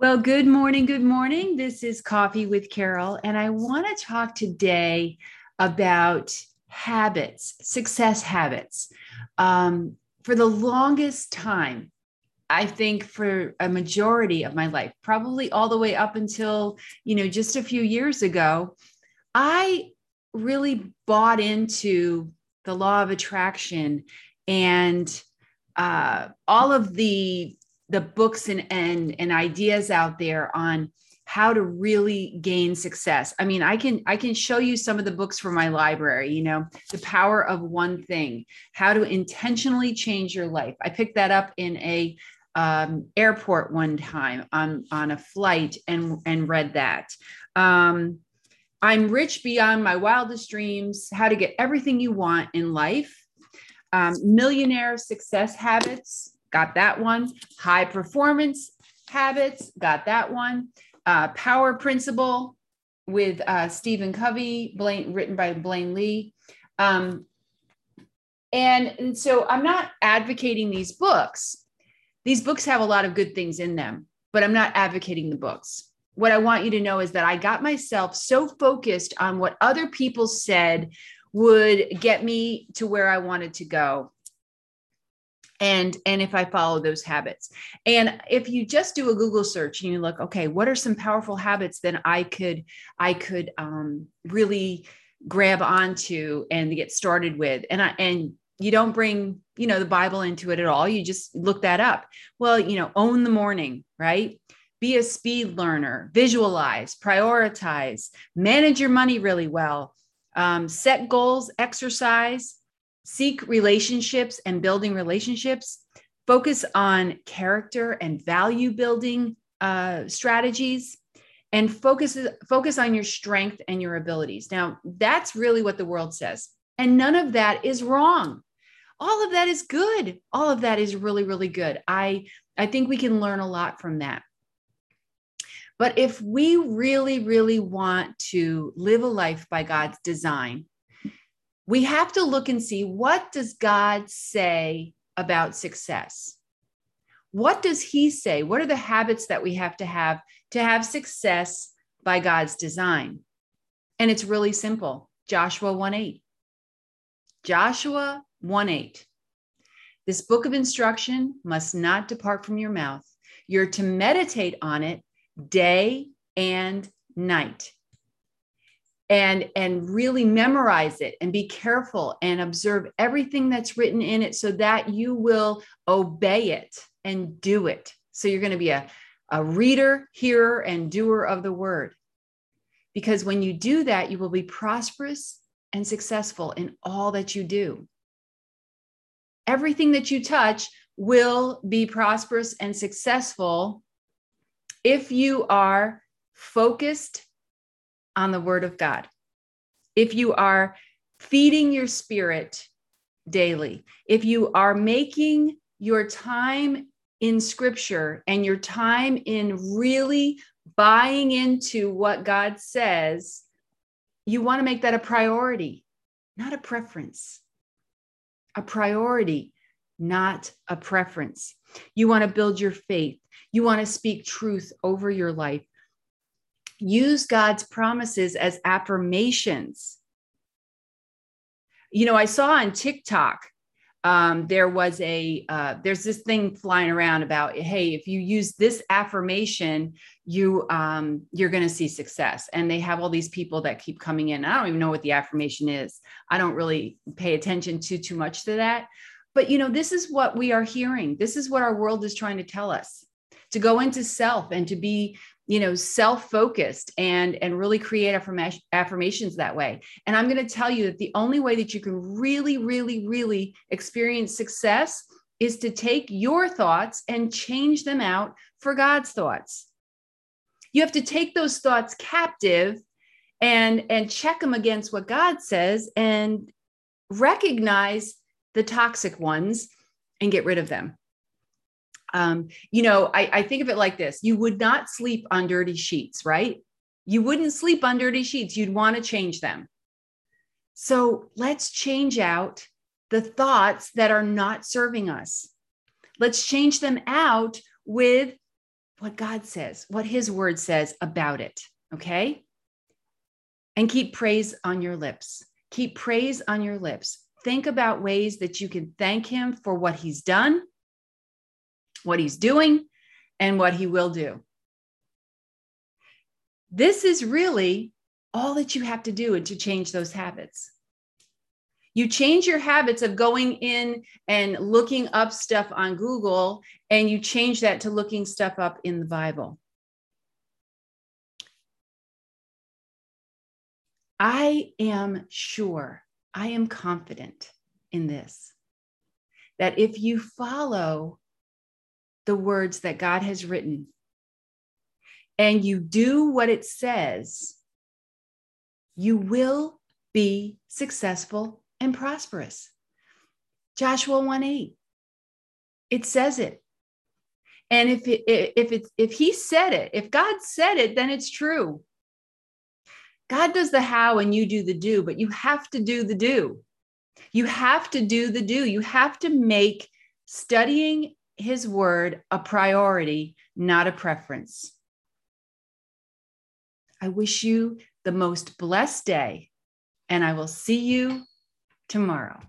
Well, good morning. Good morning. This is Coffee with Carol, and I want to talk today about habits, success habits. Um, for the longest time, I think for a majority of my life, probably all the way up until, you know, just a few years ago, I really bought into the law of attraction and uh, all of the the books and, and and ideas out there on how to really gain success. I mean i can i can show you some of the books from my library you know the power of one thing how to intentionally change your life. I picked that up in a um, airport one time on on a flight and and read that. Um, i'm rich beyond my wildest dreams how to get everything you want in life um, millionaire success habits got that one. High performance habits, got that one. Uh, Power Principle with uh, Stephen Covey, Blaine, written by Blaine Lee. Um, and, and so I'm not advocating these books. These books have a lot of good things in them, but I'm not advocating the books. What I want you to know is that I got myself so focused on what other people said would get me to where I wanted to go and and if i follow those habits. And if you just do a google search and you look okay what are some powerful habits that i could i could um, really grab onto and get started with? And i and you don't bring you know the bible into it at all. You just look that up. Well you know own the morning right? Be a speed learner visualize prioritize manage your money really well um, set goals exercise seek relationships and building relationships, focus on character and value building uh, strategies, and focus, focus on your strength and your abilities. Now, that's really what the world says. And none of that is wrong. All of that is good. All of that is really, really good. I, I think we can learn a lot from that. But if we really, really want to live a life by God's design, we have to look and see what does God say about success? What does he say? What are the habits that we have to have to have success by God's design? And it's really simple. Joshua 1 8. Joshua 1 8. This book of instruction must not depart from your mouth. You're to meditate on it day and night and and really memorize it and be careful and observe everything that's written in it so that you will obey it and do it. So you're going to be a, a reader hearer and doer of the word. Because when you do that you will be prosperous and successful in all that you do. Everything that you touch will be prosperous and successful if you are focused on the word of God. If you are feeding your spirit daily, if you are making your time in scripture and your time in really buying into what God says, you want to make that a priority, not a preference. A priority, not a preference. You want to build your faith. You want to speak truth over your life use God's promises as affirmations. You know, I saw on TikTok, um, there was a uh, there's this thing flying around about hey if you use this affirmation you um, you're going to see success. And they have all these people that keep coming in. I don't even know what the affirmation is. I don't really pay attention to too much to that. But you know this is what we are hearing. This is what our world is trying to tell us to go into self and to be you know self-focused and and really create affirmation, affirmations that way. And i'm going to tell you that the only way that you can really really really experience success is to take your thoughts and change them out for god's thoughts. You have to take those thoughts captive and and check them against what god says and recognize the toxic ones and get rid of them um, you know, I, I think of it like this you would not sleep on dirty sheets, right? You wouldn't sleep on dirty sheets. You'd want to change them. So let's change out the thoughts that are not serving us. Let's change them out with what God says, what his word says about it. Okay. And keep praise on your lips. Keep praise on your lips. Think about ways that you can thank him for what he's done, what he's doing, and what he will do. This is really all that you have to do to change those habits. You change your habits of going in and looking up stuff on Google, and you change that to looking stuff up in the Bible. I am sure, I am confident in this that if you follow the words that God has written and you do what it says, you will be successful and prosperous. Joshua 1 8. It says it. And if it, if it's if he said it, if God said it, then it's true. God does the how and you do the do, but you have to do the do. You have to do the do. You have to make studying his word a priority, not a preference. I wish you the most blessed day, and I will see you tomorrow.